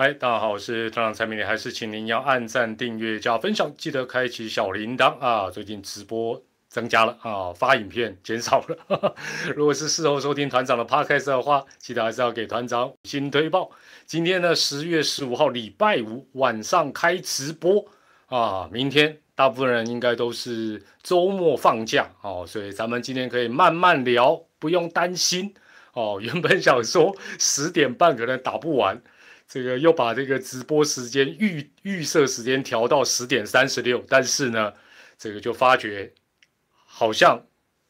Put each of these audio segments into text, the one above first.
嗨，大家好，我是团长蔡明，还是请您要按赞、订阅、加分享，记得开启小铃铛啊！最近直播增加了啊，发影片减少了。如果是事后收听团长的 podcast 的话，记得还是要给团长新推报。今天呢，十月十五号礼拜五晚上开直播啊，明天大部分人应该都是周末放假哦，所以咱们今天可以慢慢聊，不用担心哦。原本想说十点半可能打不完。这个又把这个直播时间预预设时间调到十点三十六，但是呢，这个就发觉好像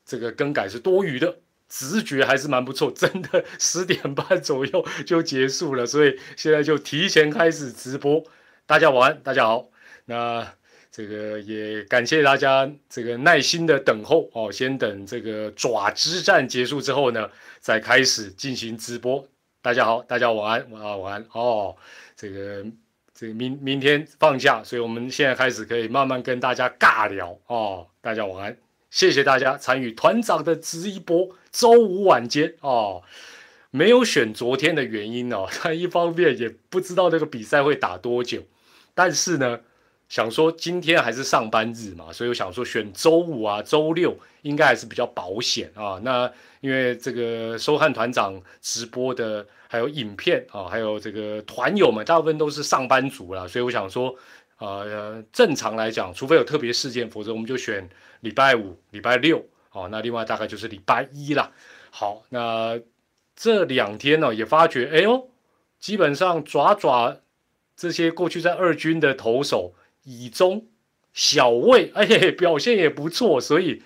这个更改是多余的，直觉还是蛮不错，真的十点半左右就结束了，所以现在就提前开始直播。大家晚安，大家好。那这个也感谢大家这个耐心的等候哦，先等这个爪之战结束之后呢，再开始进行直播。大家好，大家晚安啊，晚安哦。这个这个明明天放假，所以我们现在开始可以慢慢跟大家尬聊哦。大家晚安，谢谢大家参与团长的直播，周五晚间哦。没有选昨天的原因哦，他一方面也不知道那个比赛会打多久，但是呢，想说今天还是上班日嘛，所以我想说选周五啊、周六应该还是比较保险啊。那因为这个收看团长直播的，还有影片啊，还有这个团友们，大部分都是上班族啦，所以我想说，呃，正常来讲，除非有特别事件，否则我们就选礼拜五、礼拜六，哦，那另外大概就是礼拜一啦。好，那这两天呢，也发觉，哎呦，基本上爪爪这些过去在二军的投手，以中小魏，哎，表现也不错，所以。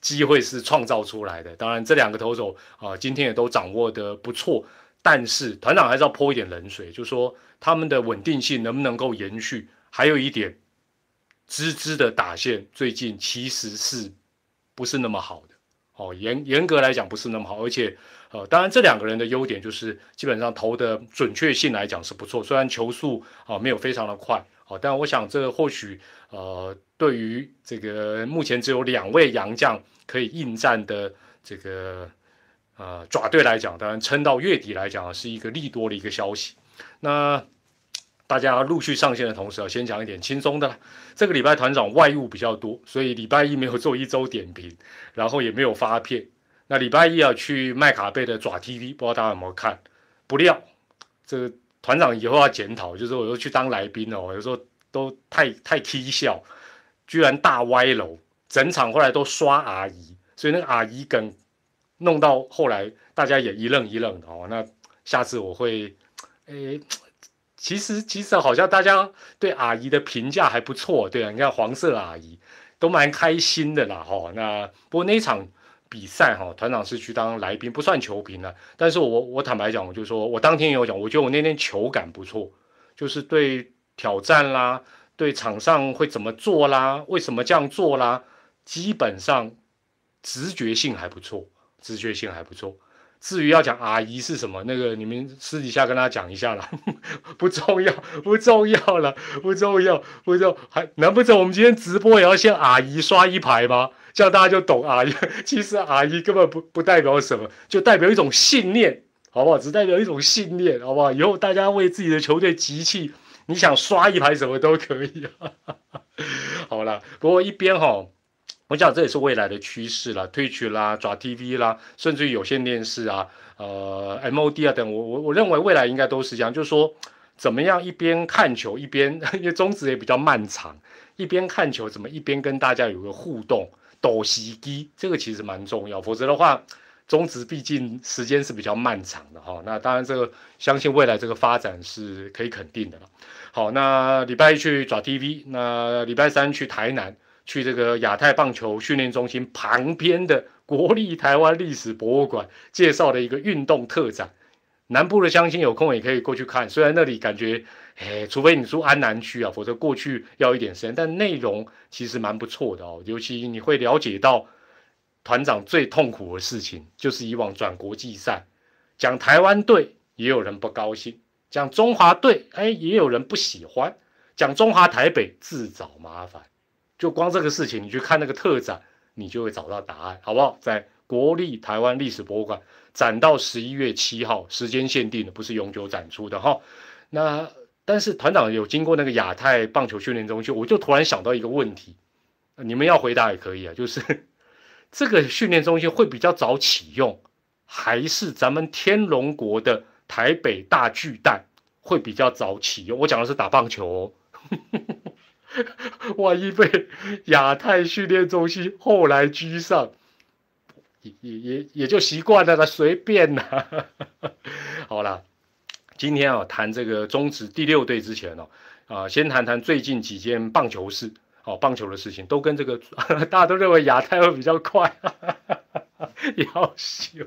机会是创造出来的，当然这两个投手啊，今天也都掌握的不错，但是团长还是要泼一点冷水，就说他们的稳定性能不能够延续？还有一点，芝芝的打线最近其实是不是那么好的？哦，严严格来讲不是那么好，而且呃，当然这两个人的优点就是基本上投的准确性来讲是不错，虽然球速啊没有非常的快，哦，但我想这或许呃，对于这个目前只有两位洋将。可以应战的这个呃爪队来讲，当然撑到月底来讲是一个利多的一个消息。那大家陆续上线的同时啊，先讲一点轻松的。这个礼拜团长外务比较多，所以礼拜一没有做一周点评，然后也没有发片。那礼拜一啊去麦卡贝的爪 TV，不知道大家有没有看？不料这个团长以后要检讨，就是我又去当来宾哦，有时候都太太蹊笑，居然大歪楼。整场后来都刷阿姨，所以那个阿姨梗弄到后来，大家也一愣一愣的哦。那下次我会，诶，其实其实好像大家对阿姨的评价还不错，对啊，你看黄色阿姨都蛮开心的啦，哈。那不过那一场比赛哈，团长是去当来宾，不算球评了。但是我我坦白讲，我就说我当天也有讲，我觉得我那天球感不错，就是对挑战啦，对场上会怎么做啦，为什么这样做啦。基本上直觉性还不错，直觉性还不错。至于要讲阿姨是什么，那个你们私底下跟他讲一下了，不重要，不重要了，不重要，不重要。还难不成我们今天直播也要先阿姨刷一排吗？这样大家就懂阿姨。其实阿姨根本不不代表什么，就代表一种信念，好不好？只代表一种信念，好不好？以后大家为自己的球队集气，你想刷一排什么都可以。好了，不过一边哈。我想这也是未来的趋势了推取啦、抓 TV 啦，甚至于有线电视啊、呃 MOD 啊等，我我我认为未来应该都是这样，就是说怎么样一边看球一边，因为中职也比较漫长，一边看球怎么一边跟大家有个互动，抖西机这个其实蛮重要，否则的话，中职毕竟时间是比较漫长的哈。那当然这个相信未来这个发展是可以肯定的了。好，那礼拜一去抓 TV，那礼拜三去台南。去这个亚太棒球训练中心旁边的国立台湾历史博物馆介绍的一个运动特展，南部的乡亲有空也可以过去看。虽然那里感觉，哎，除非你住安南区啊，否则过去要一点时间。但内容其实蛮不错的哦，尤其你会了解到团长最痛苦的事情，就是以往转国际赛，讲台湾队也有人不高兴，讲中华队，哎，也有人不喜欢，讲中华台北自找麻烦。就光这个事情，你去看那个特展，你就会找到答案，好不好？在国立台湾历史博物馆展到十一月七号，时间限定的，不是永久展出的哈。那但是团长有经过那个亚太棒球训练中心，我就突然想到一个问题，你们要回答也可以啊，就是 这个训练中心会比较早启用，还是咱们天龙国的台北大巨蛋会比较早启用？我讲的是打棒球哦。万一被亚太训练中心后来居上，也也也就习惯了那，随便啦。好了，今天啊谈这个中职第六队之前哦，啊先谈谈最近几件棒球事，哦棒球的事情都跟这个 大家都认为亚太会比较快，要修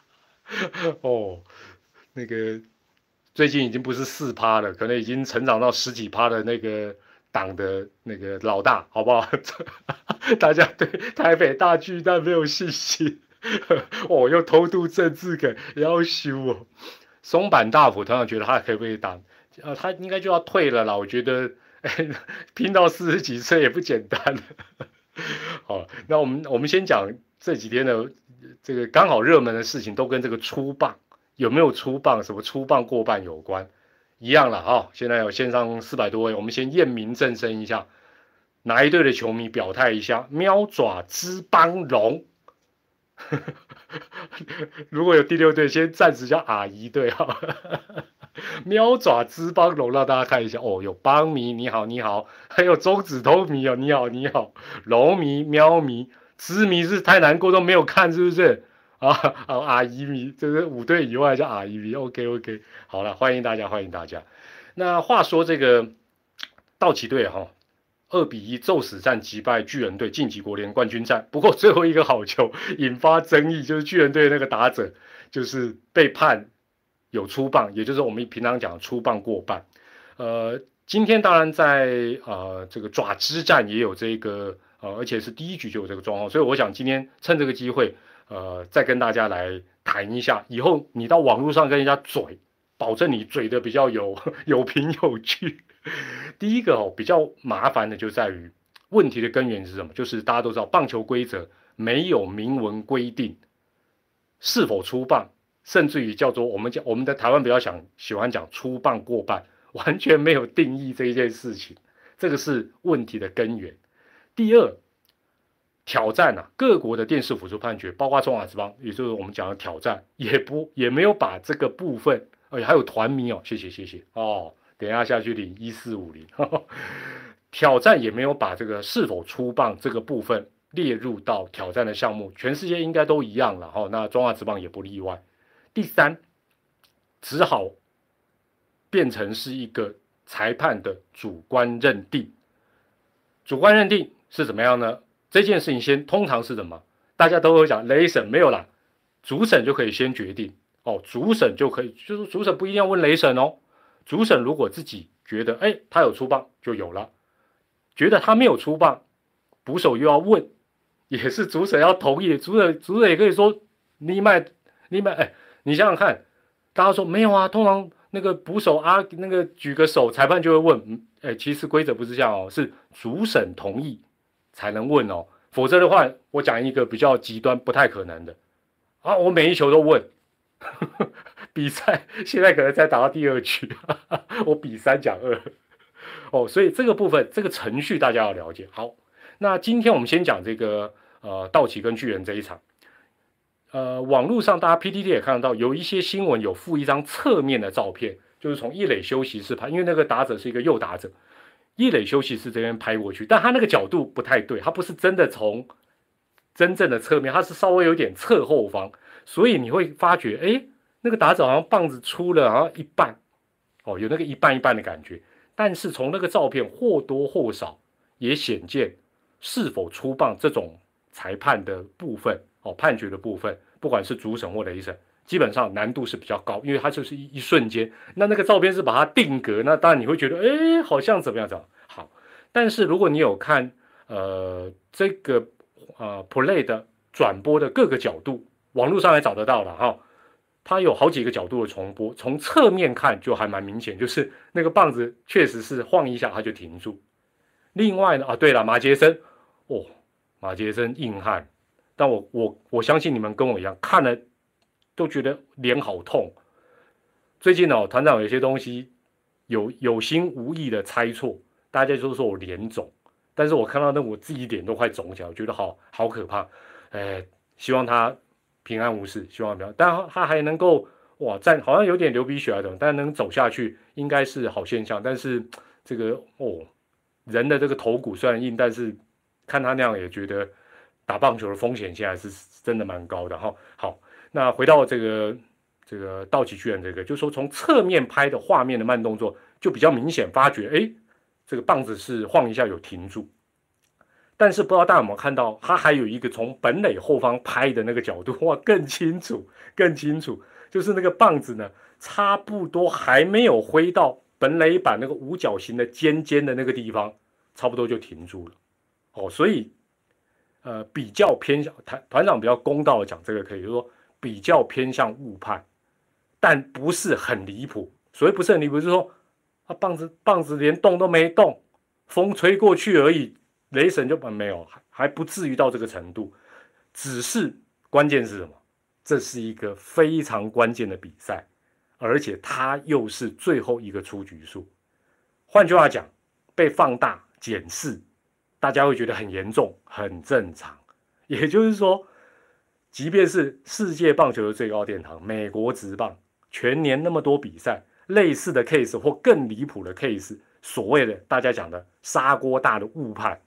哦，那个最近已经不是四趴了，可能已经成长到十几趴的那个。党的那个老大，好不好？大家对台北大巨蛋没有信心，哦，又偷渡政治梗，要修哦。松坂大辅同样觉得他可不可以打，呃，他应该就要退了啦。我觉得，拼到四十几岁也不简单。好，那我们我们先讲这几天的这个刚好热门的事情，都跟这个出棒有没有出棒，什么出棒过半有关。一样了啊！现在有线上四百多位，我们先验明正身一下，哪一队的球迷表态一下？喵爪之邦龙，如果有第六队，先暂时叫阿姨队哈。喵爪之邦龙，让大家看一下哦。有邦迷，你好，你好，还有中指头迷哦，你好，你好，龙迷、喵迷、之迷是太难过都没有看，是不是？啊，哦，阿姨迷，这是五队以外叫阿姨迷，OK OK，好了，欢迎大家，欢迎大家。那话说这个道奇队哈，二比一宙死战击败巨人队晋级国联冠军战。不过最后一个好球 引发争议，就是巨人队那个打者就是被判有出棒，也就是我们平常讲出棒过半。呃，今天当然在呃这个爪之战也有这个呃，而且是第一局就有这个状况，所以我想今天趁这个机会。呃，再跟大家来谈一下，以后你到网络上跟人家嘴，保证你嘴的比较有 有凭有据。第一个哦，比较麻烦的就在于问题的根源是什么？就是大家都知道，棒球规则没有明文规定是否出棒，甚至于叫做我们讲我们在台湾比较想喜欢讲出棒过半，完全没有定义这一件事情，这个是问题的根源。第二。挑战啊，各国的电视辅助判决，包括中华之邦，也就是我们讲的挑战，也不也没有把这个部分，而且还有团迷哦，谢谢谢谢哦，等下下去领一四五零，挑战也没有把这个是否出棒这个部分列入到挑战的项目，全世界应该都一样了哈，那中华之棒也不例外。第三，只好变成是一个裁判的主观认定，主观认定是怎么样呢？这件事情先通常是什么？大家都会讲雷审没有啦，主审就可以先决定哦。主审就可以，就是主审不一定要问雷审哦。主审如果自己觉得，哎，他有出棒就有了；觉得他没有出棒，捕手又要问，也是主审要同意。主审主审也可以说，你买你买，哎，你想想看，大家说没有啊？通常那个捕手啊，那个举个手，裁判就会问，哎，其实规则不是这样哦，是主审同意。才能问哦，否则的话，我讲一个比较极端、不太可能的啊，我每一球都问。比赛 现在可能才打到第二局，我比三讲二哦，所以这个部分这个程序大家要了解。好，那今天我们先讲这个呃道奇跟巨人这一场。呃，网络上大家 PPT 也看得到，有一些新闻有附一张侧面的照片，就是从一垒休息室拍，因为那个打者是一个右打者。一垒休息室这边拍过去，但他那个角度不太对，他不是真的从真正的侧面，他是稍微有点侧后方，所以你会发觉，哎，那个打者好像棒子出了好像一半，哦，有那个一半一半的感觉。但是从那个照片或多或少也显见是否出棒这种裁判的部分，哦，判决的部分，不管是主审或雷审。基本上难度是比较高，因为它就是一一瞬间。那那个照片是把它定格，那当然你会觉得，哎，好像怎么样怎么好。但是如果你有看，呃，这个呃 play 的转播的各个角度，网络上也找得到了哈。它有好几个角度的重播，从侧面看就还蛮明显，就是那个棒子确实是晃一下它就停住。另外呢，啊，对了，马杰森，哦，马杰森硬汉，但我我我相信你们跟我一样看了。都觉得脸好痛。最近哦，团长有些东西有有心无意的猜错，大家都说我脸肿，但是我看到那我自己脸都快肿起来，我觉得好好可怕。哎，希望他平安无事，希望不要，但他还能够哇站，好像有点流鼻血啊等，但能走下去应该是好现象。但是这个哦，人的这个头骨虽然硬，但是看他那样也觉得打棒球的风险现在是真的蛮高的哈。好，那回到这个。这个道奇巨人，这个就说从侧面拍的画面的慢动作就比较明显，发觉哎，这个棒子是晃一下有停住，但是不知道大家有没有看到，他还有一个从本垒后方拍的那个角度，哇，更清楚，更清楚，就是那个棒子呢，差不多还没有挥到本垒板那个五角形的尖尖的那个地方，差不多就停住了。哦，所以呃，比较偏向团团长比较公道的讲，这个可以说比较偏向误判。但不是很离谱，所以不是很离谱，就是说，啊棒子棒子连动都没动，风吹过去而已，雷神就没有，还不至于到这个程度，只是关键是什么？这是一个非常关键的比赛，而且它又是最后一个出局数，换句话讲，被放大检视，大家会觉得很严重，很正常。也就是说，即便是世界棒球的最高殿堂——美国职棒。全年那么多比赛，类似的 case 或更离谱的 case，所谓的大家讲的砂锅大的误判，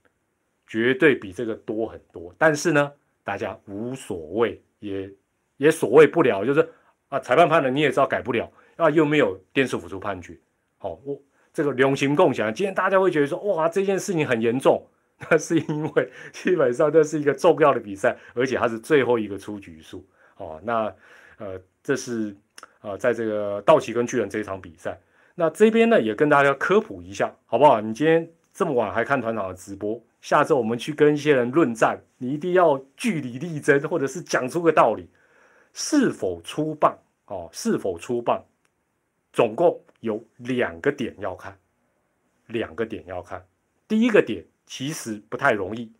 绝对比这个多很多。但是呢，大家无所谓，也也所谓不了，就是啊，裁判判了你也知道改不了啊，又没有电视辅助判决。好，我这个流行共享，今天大家会觉得说，哇，这件事情很严重，那是因为基本上这是一个重要的比赛，而且它是最后一个出局数。哦，那呃，这是。啊，在这个道奇跟巨人这一场比赛，那这边呢也跟大家科普一下，好不好？你今天这么晚还看团长的直播，下周我们去跟一些人论战，你一定要据理力争，或者是讲出个道理，是否出棒哦？是否出棒？总共有两个点要看，两个点要看。第一个点其实不太容易，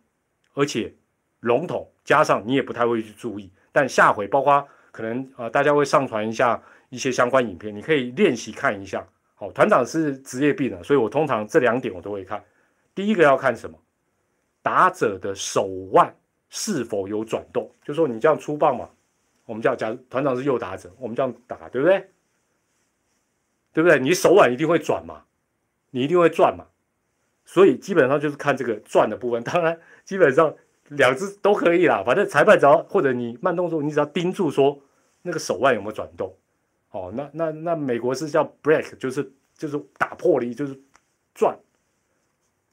而且笼统，加上你也不太会去注意，但下回包括。可能啊，大家会上传一下一些相关影片，你可以练习看一下。好，团长是职业病了，所以我通常这两点我都会看。第一个要看什么？打者的手腕是否有转动？就说你这样出棒嘛，我们叫假如团长是右打者，我们这样打，对不对？对不对？你手腕一定会转嘛，你一定会转嘛，所以基本上就是看这个转的部分。当然，基本上两只都可以啦，反正裁判只要或者你慢动作，你只要盯住说。那个手腕有没有转动？哦，那那那美国是叫 break，就是就是打破了，就是转。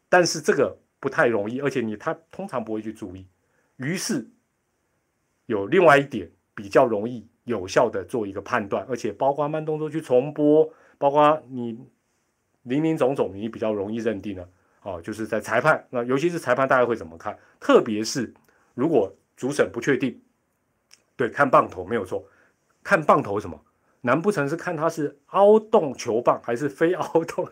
但是这个不太容易，而且你他通常不会去注意。于是有另外一点比较容易有效的做一个判断，而且包括慢动作去重播，包括你林林总总，你比较容易认定的哦，就是在裁判那尤其是裁判大概会怎么看？特别是如果主审不确定，对，看棒头没有错。看棒头什么？难不成是看他是凹洞球棒还是非凹洞？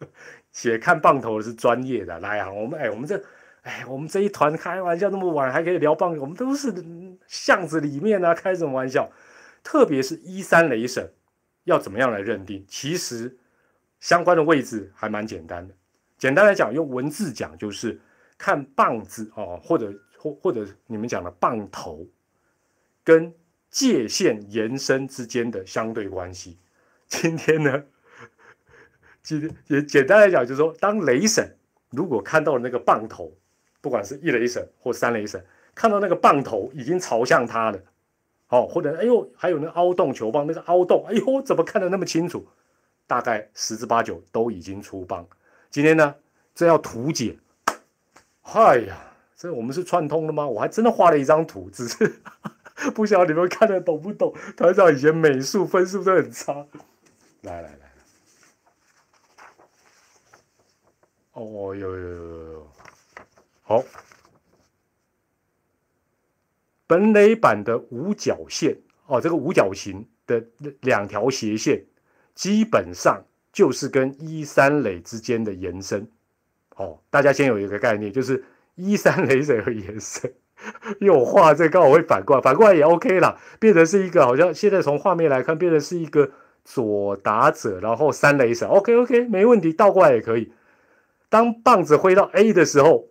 写看棒头的是专业的。来啊，我们哎，我们这哎，我们这一团开玩笑，那么晚还可以聊棒，我们都是巷子里面啊，开什么玩笑？特别是一三雷神要怎么样来认定？其实相关的位置还蛮简单的。简单来讲，用文字讲就是看棒子哦，或者或或者你们讲的棒头跟。界限延伸之间的相对关系，今天呢，今天也简单来讲，就是说，当雷神如果看到了那个棒头，不管是一雷神或三雷神，看到那个棒头已经朝向他了，哦，或者哎呦，还有那凹洞球棒，那个凹洞，哎呦，怎么看得那么清楚？大概十之八九都已经出棒。今天呢，这要图解，嗨呀，这我们是串通的吗？我还真的画了一张图，只是。不晓得你们看得懂不懂？团长以前美术分数都很差。来来来，哦，有有有有有，好，本垒板的五角线哦，这个五角形的两条斜线，基本上就是跟一三垒之间的延伸。哦，大家先有一个概念，就是一三垒怎么延伸？因为我画这刚好会反过来，反过来也 OK 啦，变成是一个好像现在从画面来看，变成是一个左打者，然后三垒手，OK OK，没问题，倒过来也可以。当棒子挥到 A 的时候，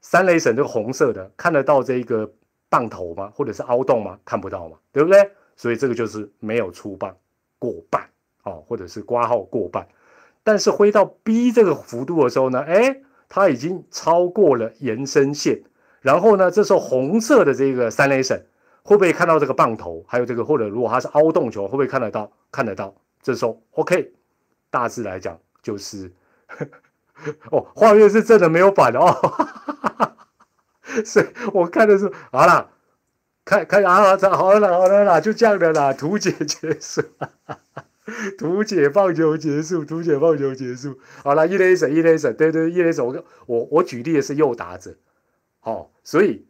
三雷神这个红色的看得到这一个棒头吗？或者是凹洞吗？看不到嘛，对不对？所以这个就是没有出棒过半哦，或者是挂号过半。但是挥到 B 这个幅度的时候呢，哎，它已经超过了延伸线。然后呢，这时候红色的这个三垒省会不会看到这个棒头？还有这个，或者如果它是凹洞球，会不会看得到？看得到。这时候 OK，大致来讲就是 哦，画面是真的没有反的哦。所以我看的是好了，看看啊，好了好了啦，就这样的啦，图解结束，图解棒球结束，图解棒球结束，好了，一垒手一垒手，对对，一垒手，我我我举例的是右打者，哦，所以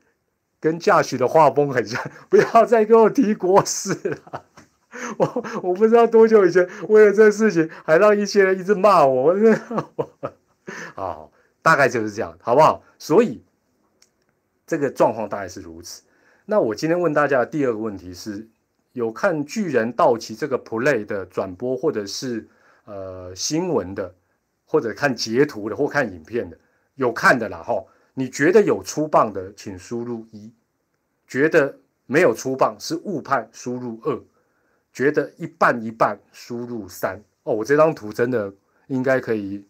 跟驾驶的画风很像，不要再跟我提国事了，我我不知道多久以前为了这事情还让一些人一直骂我，我真的，好，大概就是这样，好不好？所以。这个状况大概是如此。那我今天问大家第二个问题是：有看巨人道奇这个 play 的转播，或者是呃新闻的，或者看截图的，或看影片的，有看的啦哈。你觉得有出棒的，请输入一；觉得没有出棒是误判，输入二；觉得一半一半，输入三。哦，我这张图真的应该可以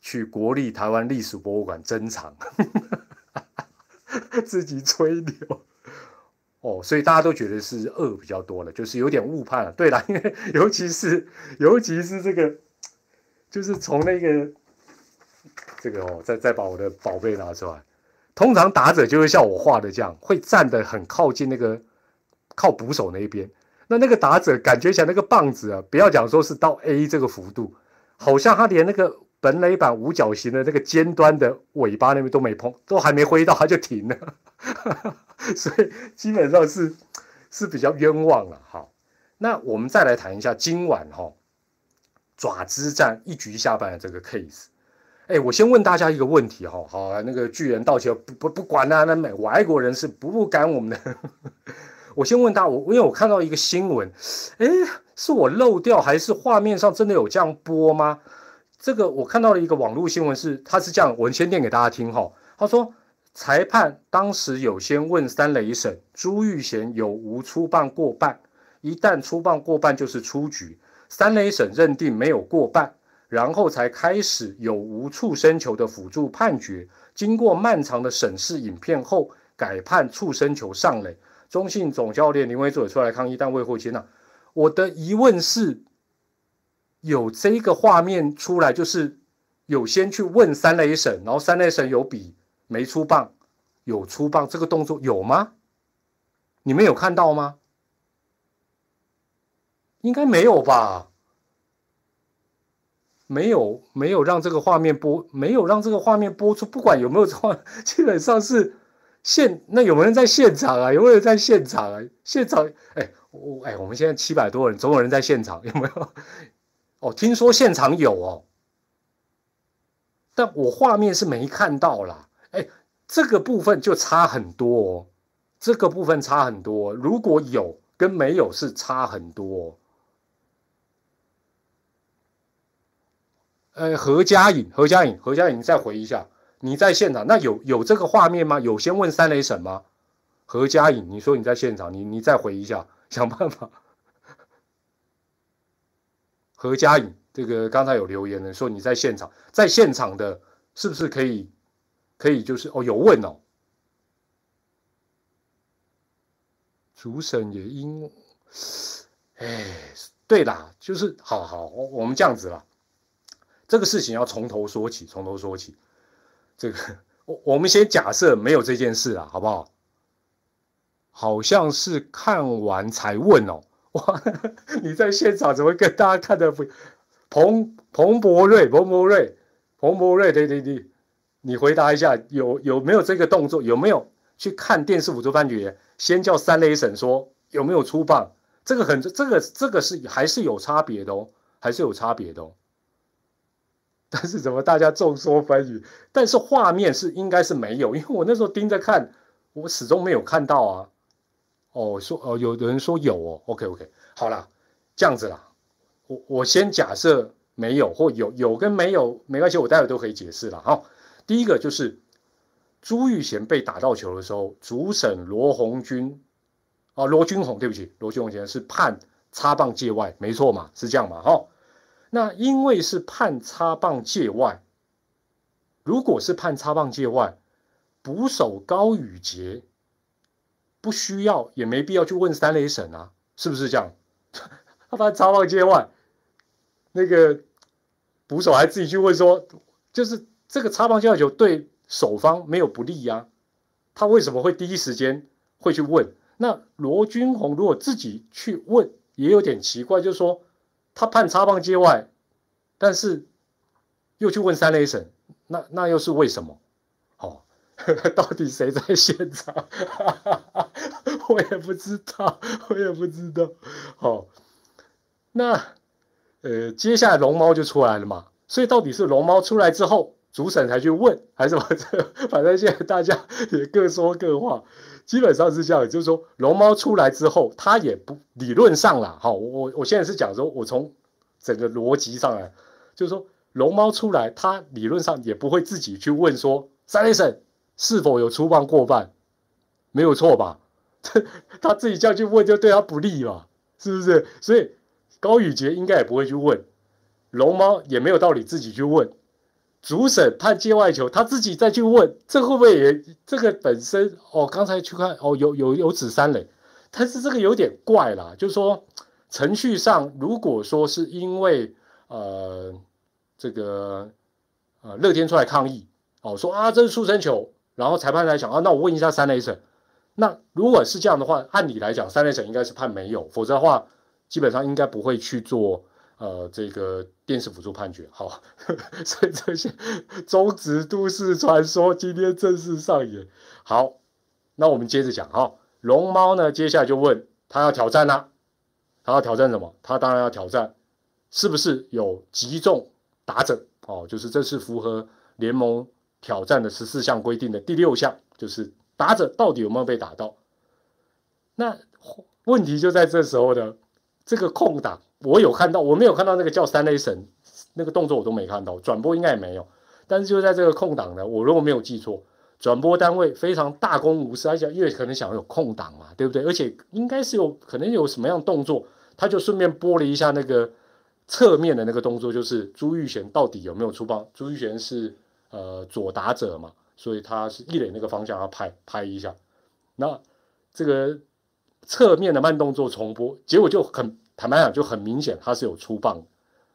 去国立台湾历史博物馆珍藏。自己吹牛哦，所以大家都觉得是二比较多了，就是有点误判了。对了，因为尤其是尤其是这个，就是从那个这个哦，再再把我的宝贝拿出来。通常打者就会像我画的这样，会站得很靠近那个靠捕手那一边。那那个打者感觉起来那个棒子啊，不要讲说是到 A 这个幅度，好像他连那个。本垒板五角形的那个尖端的尾巴那边都没碰，都还没挥到，他就停了，所以基本上是是比较冤枉了。好，那我们再来谈一下今晚哈爪之战一局下半的这个 case。哎，我先问大家一个问题哈，好，那个巨人道歉不不不管啊，那美外国人是不不赶我们的。我先问大家，我因为我看到一个新闻，哎，是我漏掉还是画面上真的有这样播吗？这个我看到了一个网络新闻，是他是这样，我先念给大家听哈。他说，裁判当时有先问三雷审朱玉贤有无出棒过半，一旦出棒过半就是出局，三雷审认定没有过半，然后才开始有无触身球的辅助判决。经过漫长的审视影片后，改判触身球上垒。中信总教练林威佐出来抗议，但未获接纳。我的疑问是。有这个画面出来，就是有先去问三雷神，然后三雷神有比没出棒，有出棒这个动作有吗？你们有看到吗？应该没有吧？没有，没有让这个画面播，没有让这个画面播出。不管有没有画，基本上是现那有没有人在现场啊？有没有人在现场啊？现场，哎，我哎，我们现在七百多人，总有人在现场，有没有？哦，听说现场有哦，但我画面是没看到啦。哎，这个部分就差很多哦，这个部分差很多。如果有跟没有是差很多。呃，何佳颖，何佳颖，何佳颖，你再回一下，你在现场，那有有这个画面吗？有先问三雷省吗？何佳颖，你说你在现场，你你再回一下，想办法。何佳颖，这个刚才有留言的说你在现场，在现场的，是不是可以，可以就是哦有问哦，主审也因，哎，对啦，就是好好，我们这样子啦，这个事情要从头说起，从头说起，这个我我们先假设没有这件事啊，好不好？好像是看完才问哦。哇！你在现场怎么跟大家看的不？彭彭博瑞，彭博瑞，彭博瑞，对对对，你回答一下，有有没有这个动作？有没有去看电视辅助判决？先叫三雷审说有没有出棒？这个很这个这个是还是有差别的哦，还是有差别的哦。但是怎么大家众说纷纭？但是画面是应该是没有，因为我那时候盯着看，我始终没有看到啊。哦，说哦，有的人说有哦，OK OK，好了，这样子啦，我我先假设没有或有有跟没有没关系，我待会都可以解释了哈。第一个就是朱玉贤被打到球的时候，主审罗红军啊罗军红，对不起，罗军红先生是判擦棒界外，没错嘛，是这样嘛哈。那因为是判擦棒界外，如果是判擦棒界外，捕手高宇杰不需要也没必要去问三垒审啊，是不是这样？他把擦棒界外，那个捕手还自己去问说，就是这个擦棒界外球对守方没有不利呀，他为什么会第一时间会去问？那罗君宏如果自己去问，也有点奇怪，就是说。他判插棒界外，但是又去问三垒审，那那又是为什么？哦，到底谁在现场？我也不知道，我也不知道。好，那呃，接下来龙猫就出来了嘛。所以到底是龙猫出来之后，主审才去问，还是反正 反正现在大家也各说各话。基本上是这样，就是说龙猫出来之后，它也不理论上啦，哈，我我现在是讲说，我从整个逻辑上来，就是说龙猫出来，它理论上也不会自己去问说三雷神是否有出棒过半，没有错吧？他自己这样去问，就对他不利嘛，是不是？所以高宇杰应该也不会去问，龙猫也没有道理自己去问。主审判界外球，他自己再去问，这会不会也这个本身哦？刚才去看哦，有有有指三垒，但是这个有点怪啦，就是说程序上，如果说是因为呃这个呃乐天出来抗议哦，说啊这是出生球，然后裁判来讲啊，那我问一下三垒审，那如果是这样的话，按理来讲三垒审应该是判没有，否则的话基本上应该不会去做。呃，这个电视辅助判决，好，所以这些中职都市传说今天正式上演。好，那我们接着讲哈，龙猫呢，接下来就问他要挑战啦，他要挑战什么？他当然要挑战，是不是有击中打者？哦，就是这是符合联盟挑战的十四项规定的第六项，就是打者到底有没有被打到？那问题就在这时候的这个空档。我有看到，我没有看到那个叫三雷神那个动作，我都没看到，转播应该也没有。但是就在这个空档呢，我如果没有记错，转播单位非常大公无私，而且因为可能想要有空档嘛，对不对？而且应该是有可能有什么样动作，他就顺便播了一下那个侧面的那个动作，就是朱玉贤到底有没有出棒？朱玉贤是呃左打者嘛，所以他是一垒那个方向要拍拍一下。那这个侧面的慢动作重播，结果就很。坦白讲，就很明显他是有出棒，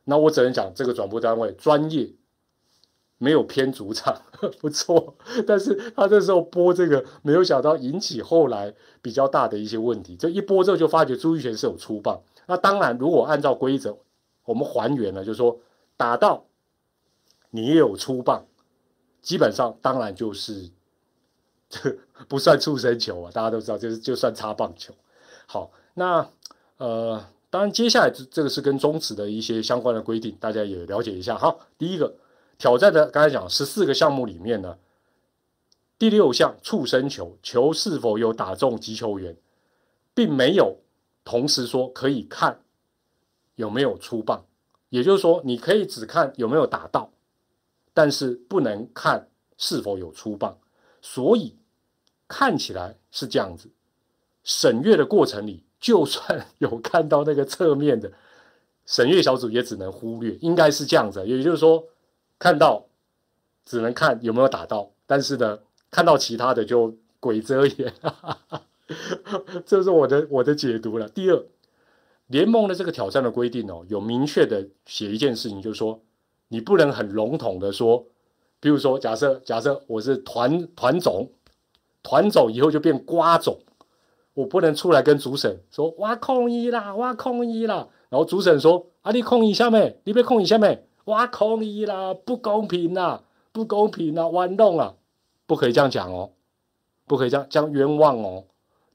那我只能讲这个转播单位专业，没有偏主场，不错。但是他这时候播这个，没有想到引起后来比较大的一些问题。这一播之后就发觉朱玉贤是有出棒。那当然，如果按照规则，我们还原了，就是说打到你也有出棒，基本上当然就是这 不算触身球啊，大家都知道，就是就算擦棒球。好，那呃。当然，接下来这这个是跟中指的一些相关的规定，大家也了解一下哈。第一个挑战的，刚才讲十四个项目里面呢，第六项触身球，球是否有打中击球员，并没有同时说可以看有没有出棒，也就是说，你可以只看有没有打到，但是不能看是否有出棒。所以看起来是这样子，审阅的过程里。就算 有看到那个侧面的审阅小组，也只能忽略，应该是这样子。也就是说，看到只能看有没有打到，但是呢，看到其他的就鬼遮眼。这是我的我的解读了。第二，联盟的这个挑战的规定哦，有明确的写一件事情，就是说你不能很笼统的说，比如说假设假设我是团团总，团总以后就变瓜总。我不能出来跟主审说我抗议啦，我抗议啦。然后主审说啊，你抗议下没？你别抗议下没？我抗议啦，不公平啦，不公平啦，玩弄啊，不可以这样讲哦，不可以这样，这样冤枉哦。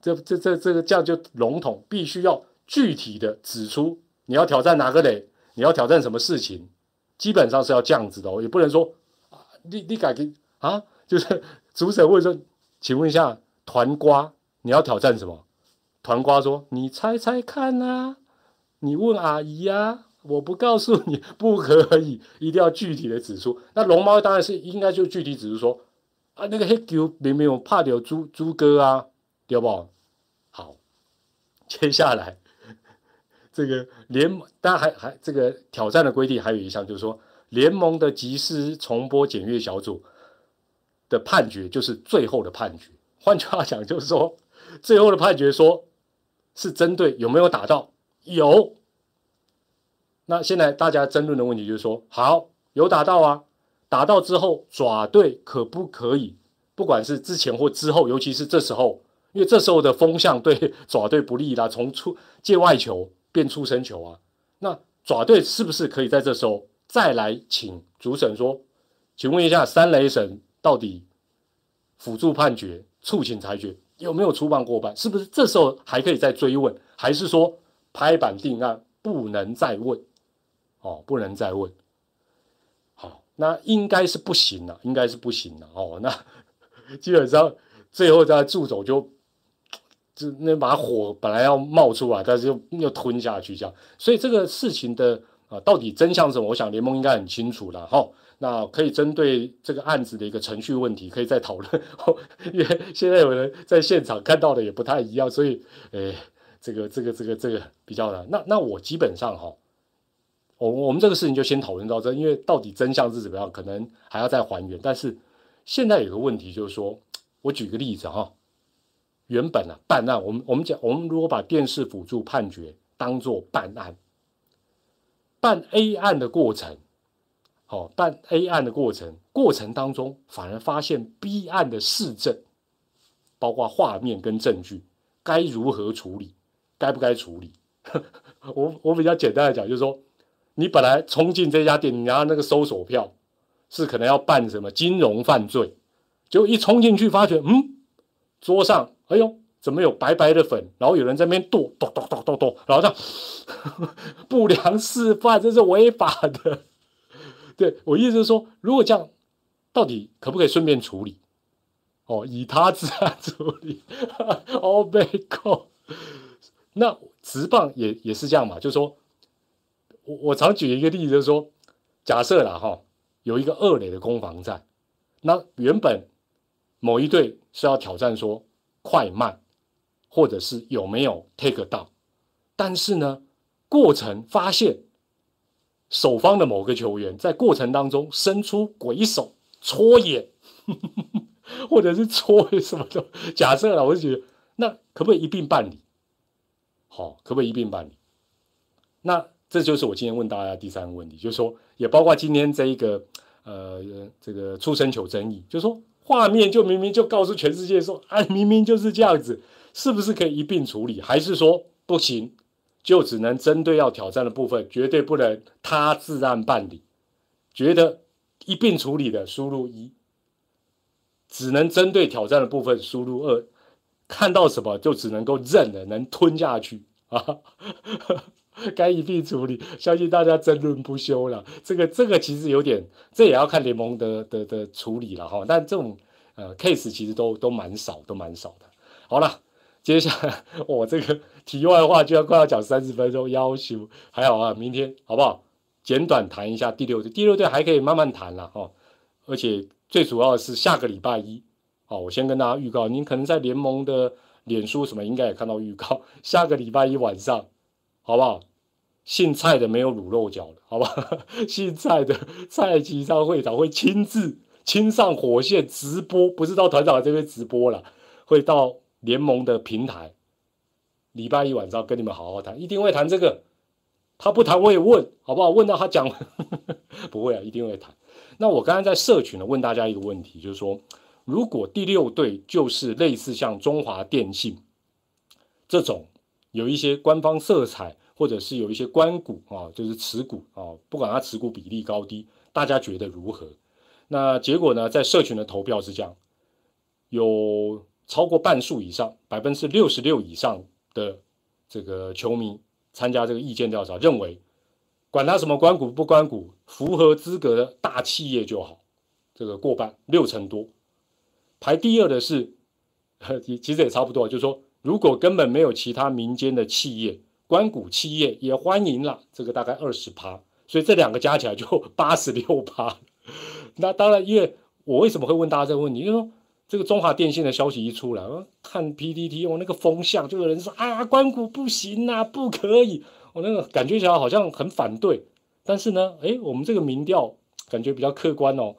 这这这这个这样就笼统，必须要具体的指出你要挑战哪个垒，你要挑战什么事情，基本上是要这样子的哦，也不能说，你你改给啊，就是主审问说，请问一下团瓜。你要挑战什么？团瓜说：“你猜猜看啊，你问阿姨啊，我不告诉你不可以，一定要具体的指出。那龙猫当然是应该就具体指出说，啊，那个黑狗明明有怕有猪猪哥啊，对不？好，接下来 这个联，当然还还这个挑战的规定还有一项，就是说联盟的即时重播检阅小组的判决就是最后的判决。换句话讲，就是说最后的判决说是针对有没有打到有。那现在大家争论的问题就是说，好有打到啊，打到之后爪队可不可以？不管是之前或之后，尤其是这时候，因为这时候的风向对爪队不利啦，从出界外球变出生球啊，那爪队是不是可以在这时候再来请主审说，请问一下三雷审到底辅助判决、促请裁决有没有出棒过半？是不是这时候还可以再追问？还是说拍板定案不能再问？哦，不能再问。好，那应该是不行了，应该是不行了。哦，那 基本上最后在助走就 就那把火本来要冒出来，但是又又吞下去这样。所以这个事情的啊，到底真相是什么？我想联盟应该很清楚了。哈，那可以针对这个案子的一个程序问题，可以再讨论。因为现在有人在现场看到的也不太一样，所以诶，这个这个这个这个比较难。那那我基本上哈。我我们这个事情就先讨论到这，因为到底真相是怎么样，可能还要再还原。但是现在有个问题就是说，我举个例子哈，原本啊办案，我们我们讲，我们如果把电视辅助判决当做办案，办 A 案的过程，好办 A 案的过程，过程当中反而发现 B 案的事证，包括画面跟证据，该如何处理，该不该处理？我我比较简单的讲，就是说。你本来冲进这家店，你拿那个搜索票，是可能要办什么金融犯罪，就一冲进去发觉，嗯，桌上，哎呦，怎么有白白的粉？然后有人在那边剁剁剁剁剁剁，然后这样 不良示范，这是违法的。对我意思是说，如果这样，到底可不可以顺便处理？哦，以他自案处理，哦，被告。那直棒也也是这样嘛，就是说。我我常举一个例子，就是说，假设了哈，有一个二垒的攻防战，那原本某一队是要挑战说快慢，或者是有没有 take 到，但是呢，过程发现守方的某个球员在过程当中伸出鬼手戳眼，或者是戳什么的，假设了，我就觉得那可不可以一并办理？好，可不可以一并办理？那。这就是我今天问大家第三个问题，就是说，也包括今天这一个，呃，这个出生球争议，就是说，画面就明明就告诉全世界说，啊，明明就是这样子，是不是可以一并处理？还是说不行，就只能针对要挑战的部分，绝对不能他自案办理？觉得一并处理的输入一，只能针对挑战的部分输入二，看到什么就只能够认了，能吞下去啊？该一并处理，相信大家争论不休了。这个这个其实有点，这也要看联盟的的的处理了哈。但这种呃 case 其实都都蛮少，都蛮少的。好了，接下来我这个题外话就要快要讲三十分钟，要求还好啊，明天好不好？简短谈一下第六队，第六队还可以慢慢谈了哈。而且最主要的是下个礼拜一，好，我先跟大家预告，您可能在联盟的脸书什么应该也看到预告，下个礼拜一晚上。好不好？姓蔡的没有卤肉脚的，好吧？姓蔡的蔡其昌会长会亲自亲上火线直播，不是到团长这边直播了，会到联盟的平台，礼拜一晚上跟你们好好谈，一定会谈这个。他不谈我也问，好不好？问到他讲，不会啊，一定会谈。那我刚才在社群呢问大家一个问题，就是说，如果第六队就是类似像中华电信这种。有一些官方色彩，或者是有一些官股啊，就是持股啊，不管它持股比例高低，大家觉得如何？那结果呢，在社群的投票是这样，有超过半数以上，百分之六十六以上的这个球迷参加这个意见调查，认为管他什么关股不关股，符合资格的大企业就好，这个过半六成多。排第二的是，其实也差不多，就是说。如果根本没有其他民间的企业关谷企业也欢迎了，这个大概二十趴，所以这两个加起来就八十六趴。那当然，因为我为什么会问大家这个问题？因为说这个中华电信的消息一出来，看 PPT 我那个风向，就有人说啊，关谷不行啊，不可以。我那个感觉起来好像很反对，但是呢，诶，我们这个民调感觉比较客观哦，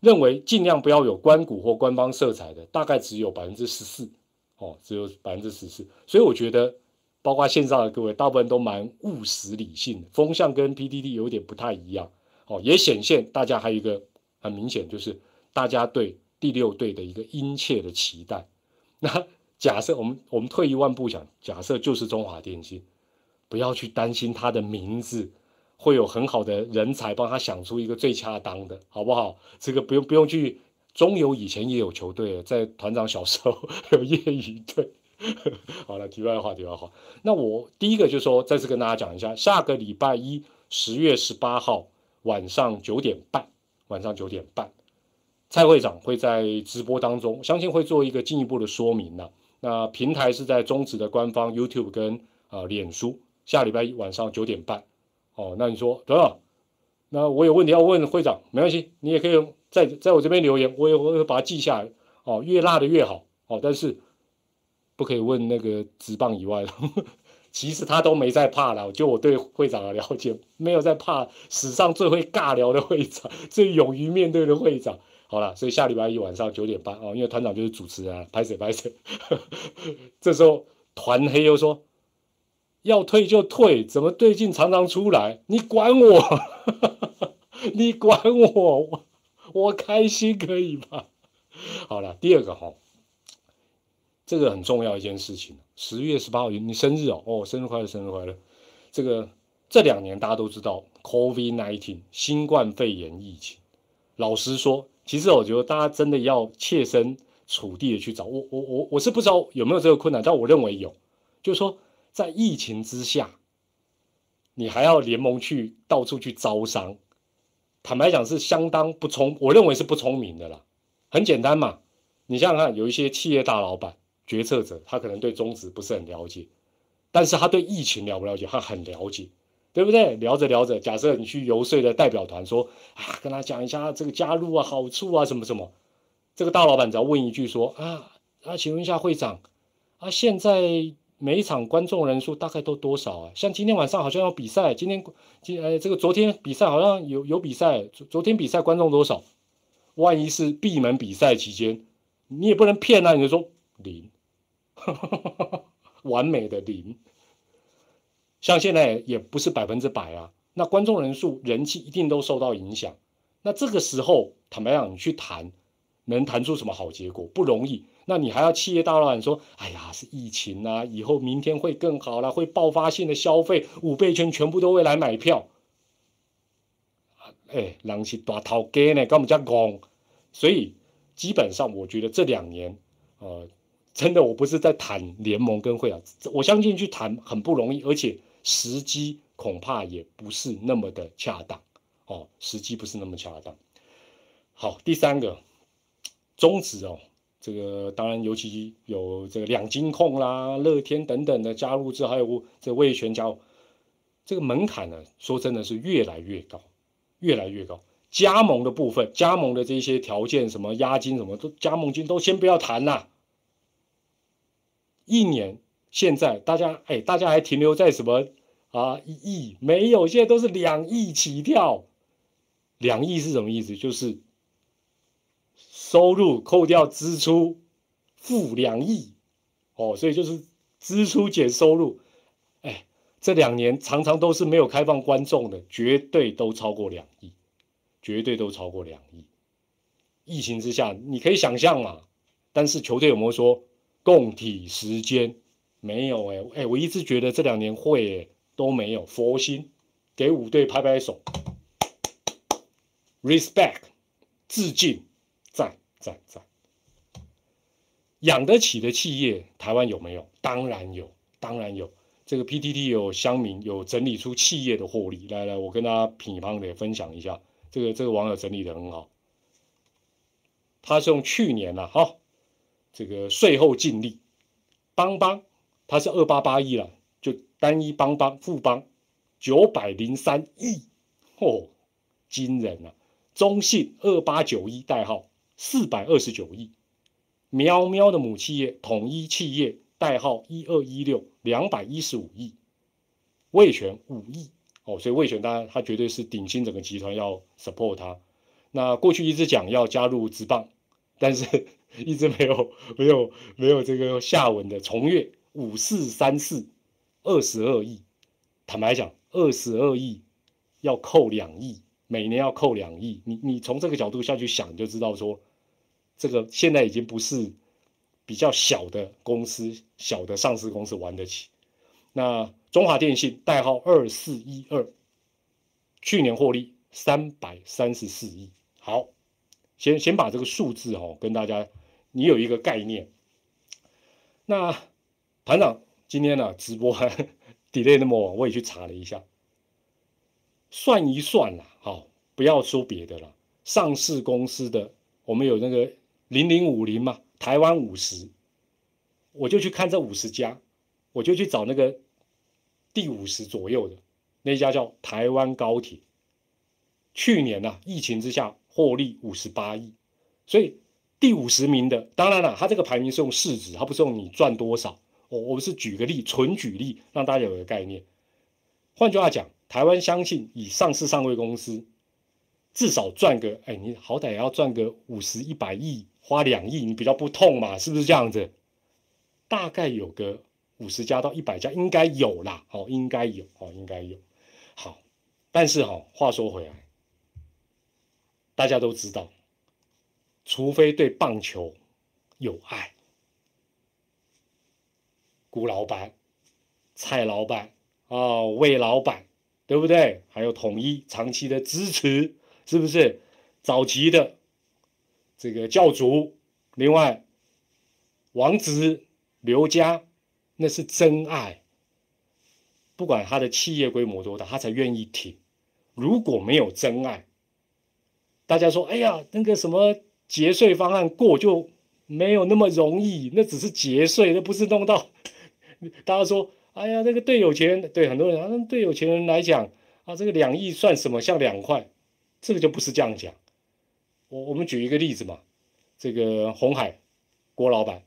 认为尽量不要有关谷或官方色彩的，大概只有百分之十四，哦，只有百分之十四。所以我觉得，包括线上的各位，大部分都蛮务实理性的，风向跟 PDD 有点不太一样，哦，也显现大家还有一个很明显，就是大家对第六队的一个殷切的期待。那假设我们我们退一万步想，假设就是中华电信。不要去担心他的名字，会有很好的人才帮他想出一个最恰当的，好不好？这个不用不用去。中游以前也有球队，在团长小时候 有业余队。好了，题外话，题外话。那我第一个就说，再次跟大家讲一下，下个礼拜一，十月十八号晚上九点半，晚上九点半，蔡会长会在直播当中，相信会做一个进一步的说明呢。那平台是在中职的官方 YouTube 跟啊脸书。下礼拜一晚上九点半，哦，那你说对了？那我有问题要问会长，没关系，你也可以在在我这边留言，我也我会把它记下来，哦，越辣的越好，哦，但是不可以问那个直棒以外的，其实他都没在怕了，就我对会长的了解，没有在怕史上最会尬聊的会长，最勇于面对的会长。好了，所以下礼拜一晚上九点半，哦，因为团长就是主持人，拍谁拍谁，这时候团黑又说。要退就退，怎么最近常常出来？你管我？你管我？我开心可以吧？好了，第二个哈，这个很重要一件事情。十月十八号你生日哦，哦，生日快乐，生日快乐。这个这两年大家都知道，COVID-19 新冠肺炎疫情。老实说，其实我觉得大家真的要切身处地的去找我，我我我是不知道有没有这个困难，但我认为有，就是说。在疫情之下，你还要联盟去到处去招商，坦白讲是相当不聪，我认为是不聪明的啦。很简单嘛，你想想看，有一些企业大老板、决策者，他可能对中职不是很了解，但是他对疫情了不了解？他很了解，对不对？聊着聊着，假设你去游说的代表团说啊，跟他讲一下这个加入啊好处啊什么什么，这个大老板只要问一句说啊啊，请问一下会长啊，现在。每一场观众人数大概都多少啊？像今天晚上好像要比赛，今天今呃这个昨天比赛好像有有比赛，昨昨天比赛观众多少？万一是闭门比赛期间，你也不能骗啊！你就说零，完美的零。像现在也不是百分之百啊，那观众人数人气一定都受到影响。那这个时候坦白讲，你去谈，能谈出什么好结果不容易。那你还要企业大老板说，哎呀，是疫情啊，以后明天会更好了，会爆发性的消费，五倍券全部都会来买票。哎，人是大头家呢，跟我们讲讲。所以基本上，我觉得这两年，呃，真的我不是在谈联盟跟会啊，我相信去谈很不容易，而且时机恐怕也不是那么的恰当。哦，时机不是那么恰当。好，第三个宗旨哦。这个当然，尤其有这个两金控啦、乐天等等的加入之后，还有这魏全加，这个门槛呢，说真的是越来越高，越来越高。加盟的部分，加盟的这些条件，什么押金，什么都加盟金都先不要谈啦。一年现在大家哎，大家还停留在什么啊一亿？没有，现在都是两亿起跳。两亿是什么意思？就是。收入扣掉支出，负两亿，哦，所以就是支出减收入，哎，这两年常常都是没有开放观众的，绝对都超过两亿，绝对都超过两亿。疫情之下，你可以想象嘛，但是球队有没有说供体时间？没有哎，哎，我一直觉得这两年会都没有，佛心给五队拍拍手，respect，致敬。赞赞赞，养得起的企业，台湾有没有？当然有，当然有。这个 PTT 有乡民有整理出企业的获利，来来，我跟大家品乓的分享一下。这个这个网友整理的很好，他是用去年呐，哈，这个税后净利，邦邦，他是二八八亿了，就单一邦邦富邦九百零三亿，哦，惊人啊！中信二八九一代号四百二十九亿，喵喵的母企业统一企业代号一二一六两百一十五亿，味全五亿哦，所以味全当然他绝对是顶新整个集团要 support 他。那过去一直讲要加入直棒，但是 一直没有没有没有这个下文的重越五四三四二十二亿，坦白讲二十二亿要扣两亿。每年要扣两亿，你你从这个角度下去想，就知道说，这个现在已经不是比较小的公司、小的上市公司玩得起。那中华电信代号二四一二，去年获利三百三十四亿。好，先先把这个数字哦跟大家，你有一个概念。那团长今天呢直播 delay 那么晚，我也去查了一下。算一算啦，好，不要说别的了。上市公司的，我们有那个零零五零嘛，台湾五十，我就去看这五十家，我就去找那个第五十左右的那家叫台湾高铁。去年呢，疫情之下获利五十八亿，所以第五十名的，当然了，它这个排名是用市值，它不是用你赚多少。我我是举个例，纯举例，让大家有个概念。换句话讲。台湾相信以上市上位公司，至少赚个，哎，你好歹也要赚个五十一百亿，花两亿，你比较不痛嘛，是不是这样子？大概有个五十家到一百家，应该有啦，哦，应该有，哦，应该有。好，但是哈，话说回来，大家都知道，除非对棒球有爱，古老板、蔡老板啊，魏老板。对不对？还有统一长期的支持，是不是？早期的这个教主，另外王子刘家，那是真爱。不管他的企业规模多大，他才愿意挺。如果没有真爱，大家说，哎呀，那个什么节税方案过就没有那么容易，那只是节税，那不是弄到 大家说。哎呀，那个对有钱人，对很多人啊，对有钱人来讲啊，这个两亿算什么？像两块，这个就不是这样讲。我我们举一个例子嘛，这个红海郭老板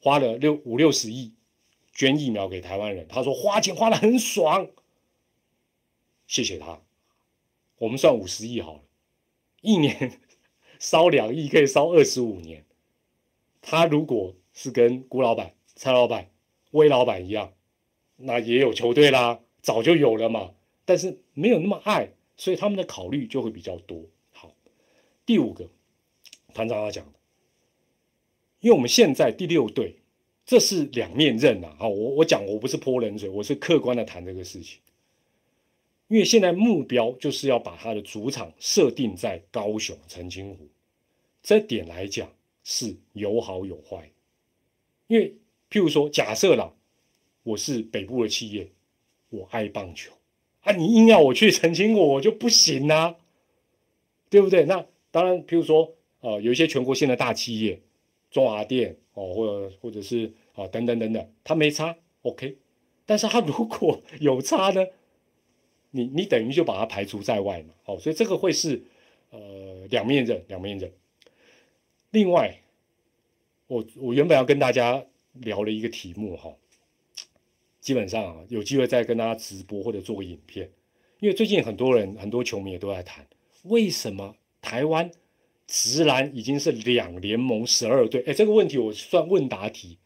花了六五六十亿捐疫苗给台湾人，他说花钱花的很爽，谢谢他。我们算五十亿好了，一年 烧两亿可以烧二十五年。他如果是跟郭老板、蔡老板。威老板一样，那也有球队啦，早就有了嘛，但是没有那么爱，所以他们的考虑就会比较多。好，第五个团长要讲的，因为我们现在第六队，这是两面刃呐。好，我我讲我不是泼冷水，我是客观的谈这个事情。因为现在目标就是要把他的主场设定在高雄澄清湖，这点来讲是有好有坏，因为。譬如说，假设啦，我是北部的企业，我爱棒球啊，你硬要我去澄清我，我就不行啊，对不对？那当然，譬如说，呃，有一些全国性的大企业，中华电哦，或者或者是啊等等等等，他没差，OK，但是他如果 有差呢，你你等于就把它排除在外嘛，哦，所以这个会是呃两面刃，两面刃。另外，我我原本要跟大家。聊了一个题目哈，基本上啊有机会再跟大家直播或者做个影片，因为最近很多人很多球迷也都在谈，为什么台湾直男已经是两联盟十二队？哎，这个问题我算问答题，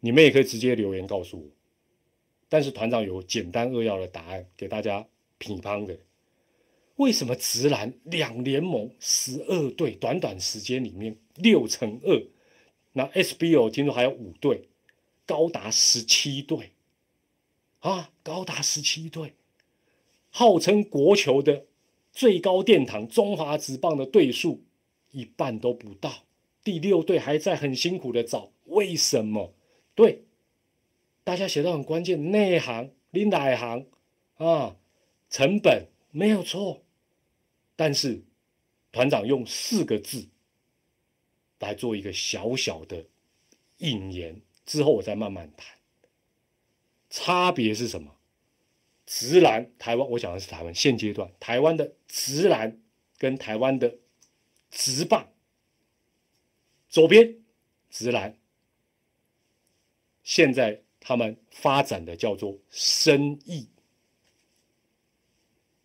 你们也可以直接留言告诉我。但是团长有简单扼要的答案给大家评判的，为什么直男两联盟十二队，短短时间里面六乘二？那 SBO 听说还有五队，高达十七队，啊，高达十七队，号称国球的最高殿堂中华职棒的队数一半都不到，第六队还在很辛苦的找，为什么？对，大家写到很关键，内行、领导行啊，成本没有错，但是团长用四个字。来做一个小小的引言，之后我再慢慢谈。差别是什么？直男台湾，我讲的是台湾现阶段台湾的直男跟台湾的直棒，左边直男，现在他们发展的叫做生意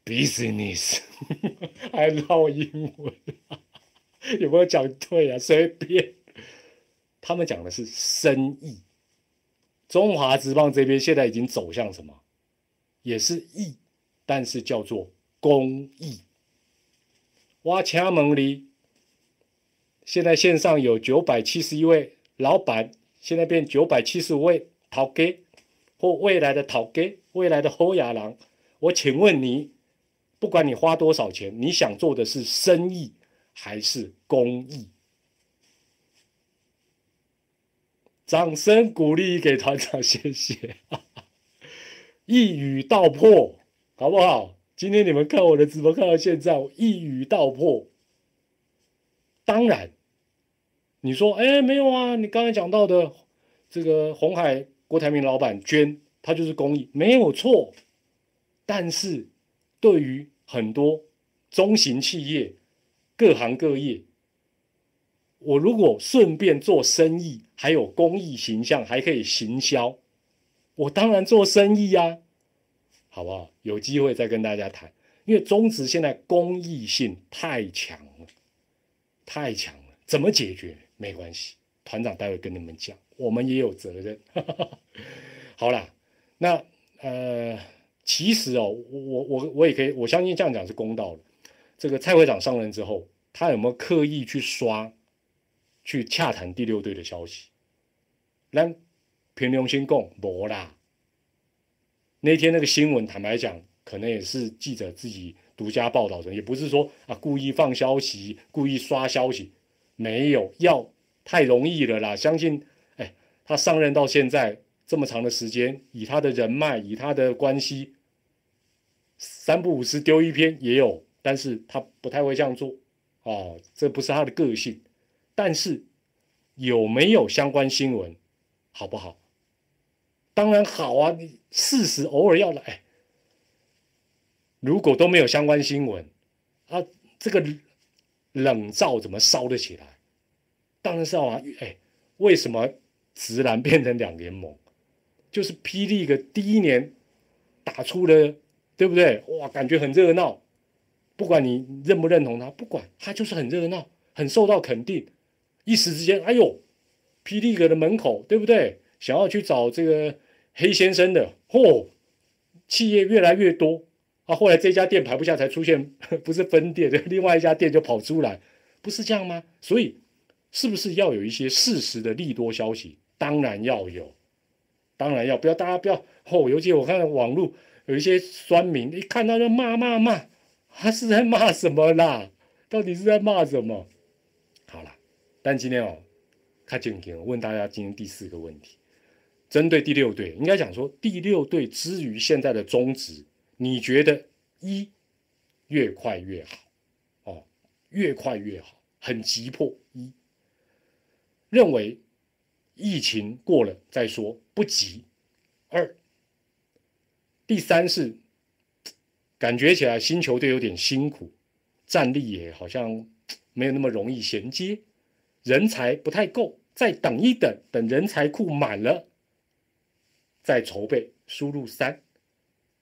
，business，还唠英文，有没有讲对啊？随便，他们讲的是生意。中华职棒这边现在已经走向什么？也是义，但是叫做公益。挖墙门里，现在线上有九百七十一位老板，现在变九百七十五位讨给或未来的讨给，未来的侯亚郎。我请问你，不管你花多少钱，你想做的是生意还是公益？掌声鼓励给团长，谢谢！一语道破，好不好？今天你们看我的直播看到现在，我一语道破。当然，你说，哎，没有啊，你刚才讲到的这个红海郭台铭老板捐，他就是公益，没有错。但是，对于很多中型企业、各行各业，我如果顺便做生意，还有公益形象，还可以行销，我当然做生意呀，好不好？有机会再跟大家谈，因为中职现在公益性太强了，太强了，怎么解决？没关系，团长待会跟你们讲，我们也有责任。好啦，那呃，其实哦，我我我也可以，我相信这样讲是公道的。这个蔡会长上任之后，他有没有刻意去刷？去洽谈第六队的消息，那平良心讲，无啦。那天那个新闻，坦白讲，可能也是记者自己独家报道的，也不是说啊故意放消息、故意刷消息，没有，要太容易了啦。相信，哎，他上任到现在这么长的时间，以他的人脉，以他的关系，三不五时丢一篇也有，但是他不太会这样做，哦，这不是他的个性。但是有没有相关新闻，好不好？当然好啊！你事实偶尔要来。如果都没有相关新闻，啊，这个冷灶怎么烧得起来？当然是啊！哎，为什么直男变成两联盟？就是霹雳个第一年打出了，对不对？哇，感觉很热闹。不管你认不认同他，不管他就是很热闹，很受到肯定。一时之间，哎呦，霹雳阁的门口，对不对？想要去找这个黑先生的，嚯，企业越来越多啊。后来这家店排不下，才出现 不是分店的，另外一家店就跑出来，不是这样吗？所以，是不是要有一些事实的利多消息？当然要有，当然要不要大家不要哦。尤其我看网络有一些酸民，一看到就骂骂骂，他是在骂什么啦？到底是在骂什么？好了但今天哦，看正经，问大家今天第四个问题，针对第六队，应该讲说第六队之于现在的宗旨，你觉得一越快越好哦，越快越好，很急迫。一认为疫情过了再说，不急。二第三是感觉起来新球队有点辛苦，战力也好像没有那么容易衔接。人才不太够，再等一等，等人才库满了，再筹备。输入三，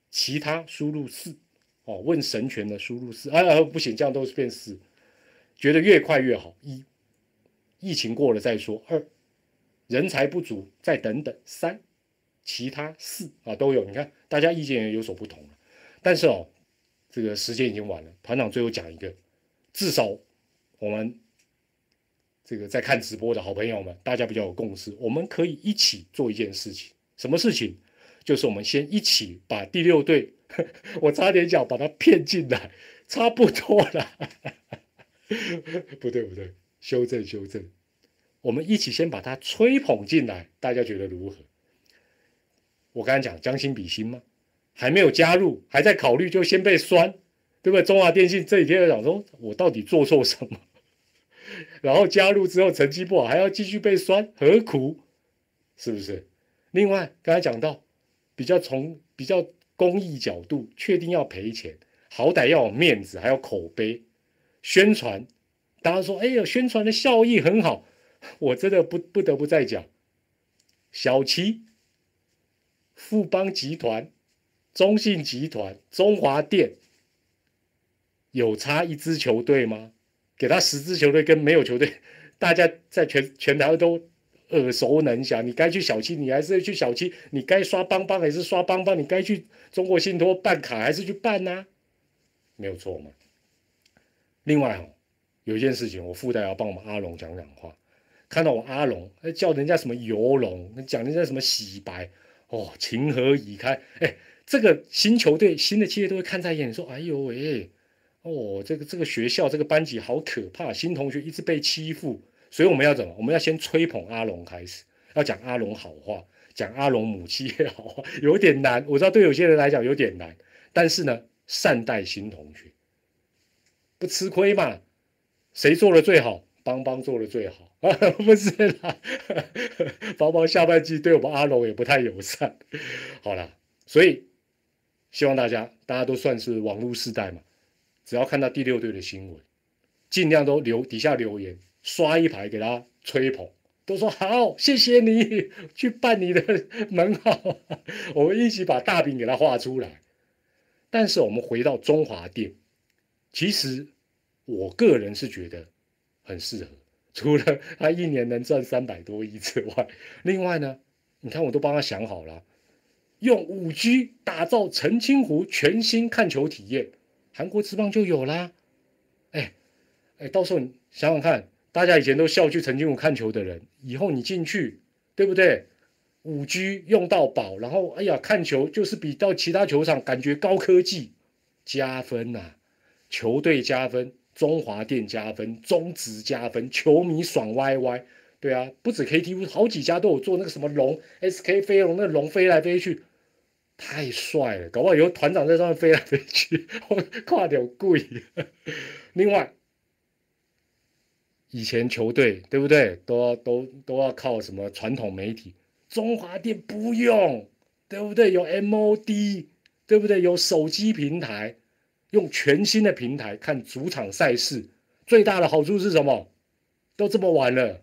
其他输入四。哦，问神权的输入四，啊不行，这样都是变四。觉得越快越好。一，疫情过了再说。二，人才不足，再等等。三，其他四啊都有。你看，大家意见也有所不同。但是哦，这个时间已经晚了。团长最后讲一个，至少我们。这个在看直播的好朋友们，大家比较有共识，我们可以一起做一件事情。什么事情？就是我们先一起把第六队，我差点讲把他骗进来，差不多了。不对不对，修正修正。我们一起先把他吹捧进来，大家觉得如何？我刚才讲将心比心吗？还没有加入，还在考虑，就先被酸，对不对？中华电信这几天在想说，我到底做错什么？然后加入之后成绩不好，还要继续被酸，何苦？是不是？另外刚才讲到比较从比较公益角度，确定要赔钱，好歹要有面子，还要口碑宣传。大家说，哎呦，宣传的效益很好，我真的不不得不再讲，小七、富邦集团、中信集团、中华电，有差一支球队吗？给他十支球队跟没有球队，大家在全全台都。耳熟能详，你该去小七，你还是去小七；你该刷邦邦还是刷邦邦，你该去中国信托办卡还是去办呢？没有错嘛。另外哈，有一件事情，我附带要帮我们阿龙讲讲话。看到我阿龙，叫人家什么游龙，讲人家什么洗白，哦，情何以堪？哎，这个新球队、新的企业都会看在眼里，说：“哎呦喂，哦，这个这个学校这个班级好可怕，新同学一直被欺负。”所以我们要怎么？我们要先吹捧阿龙开始，要讲阿龙好话，讲阿龙母亲也好话，有点难。我知道对有些人来讲有点难，但是呢，善待新同学，不吃亏嘛。谁做的最好？邦邦做的最好啊，不是啦。邦邦下半季对我们阿龙也不太友善。好了，所以希望大家，大家都算是网络世代嘛，只要看到第六队的新闻，尽量都留底下留言。刷一排给他吹捧，都说好，谢谢你 去办你的门号，我们一起把大饼给他画出来。但是我们回到中华店，其实我个人是觉得很适合，除了他一年能赚三百多亿之外，另外呢，你看我都帮他想好了，用五 G 打造澄清湖全新看球体验，韩国之棒就有啦。哎哎，到时候你想想看。大家以前都笑去澄清湖看球的人，以后你进去，对不对？五 G 用到饱，然后哎呀，看球就是比到其他球场感觉高科技，加分呐！球队加分，中华店加分，中职加分，球迷爽歪歪。对啊，不止 KTV，好几家都有做那个什么龙 SK 飞龙，那龙飞来飞去，太帅了！搞不好以后团长在上面飞来飞去，跨点贵。另外。以前球队对不对？都要都都要靠什么传统媒体？中华电不用，对不对？有 MOD，对不对？有手机平台，用全新的平台看主场赛事，最大的好处是什么？都这么晚了，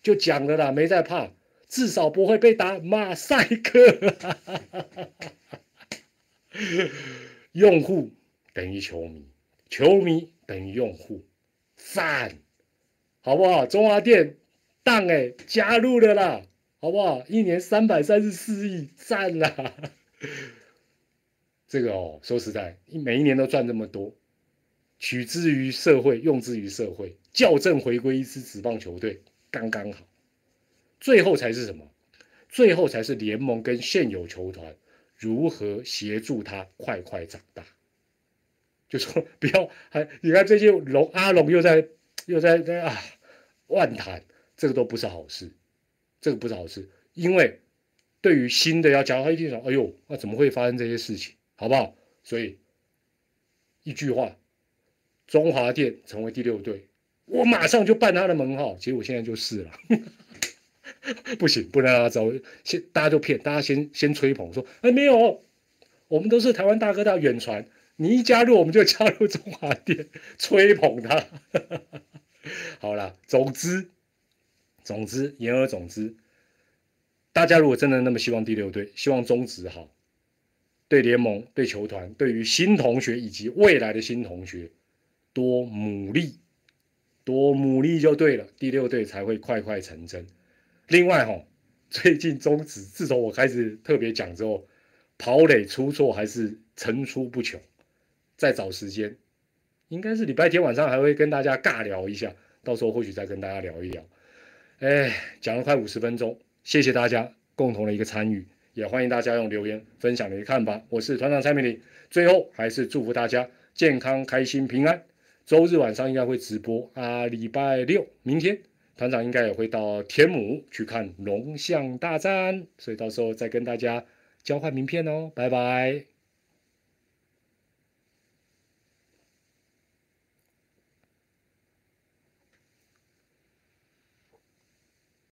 就讲了啦，没在怕，至少不会被打马赛克。用户等于球迷，球迷等于用户，赞。好不好？中华电当哎加入了啦，好不好？一年三百三十四亿，赞啦！这个哦，说实在，每一年都赚这么多，取之于社会，用之于社会，校正回归一支职棒球队，刚刚好。最后才是什么？最后才是联盟跟现有球团如何协助他快快长大。就说不要还，你看最近龙阿龙又在又在在啊。万谈，这个都不是好事，这个不是好事，因为对于新的要加他一定想，哎呦，那怎么会发生这些事情，好不好？所以一句话，中华电成为第六队，我马上就办他的门号。其实我现在就是了，不行，不能让他走。先大家就骗，大家先先吹捧说，哎，没有，我们都是台湾大哥大远传，你一加入我们就加入中华电，吹捧他。好了，总之，总之，言而总之，大家如果真的那么希望第六队，希望中职好，对联盟、对球团、对于新同学以及未来的新同学，多努力，多努力就对了，第六队才会快快成真。另外哈，最近中指自从我开始特别讲之后，跑垒出错还是层出不穷，再找时间。应该是礼拜天晚上还会跟大家尬聊一下，到时候或许再跟大家聊一聊。哎，讲了快五十分钟，谢谢大家共同的一个参与，也欢迎大家用留言分享你的看法。我是团长蔡明礼，最后还是祝福大家健康、开心、平安。周日晚上应该会直播啊，礼拜六明天团长应该也会到天母去看龙象大战，所以到时候再跟大家交换名片哦，拜拜。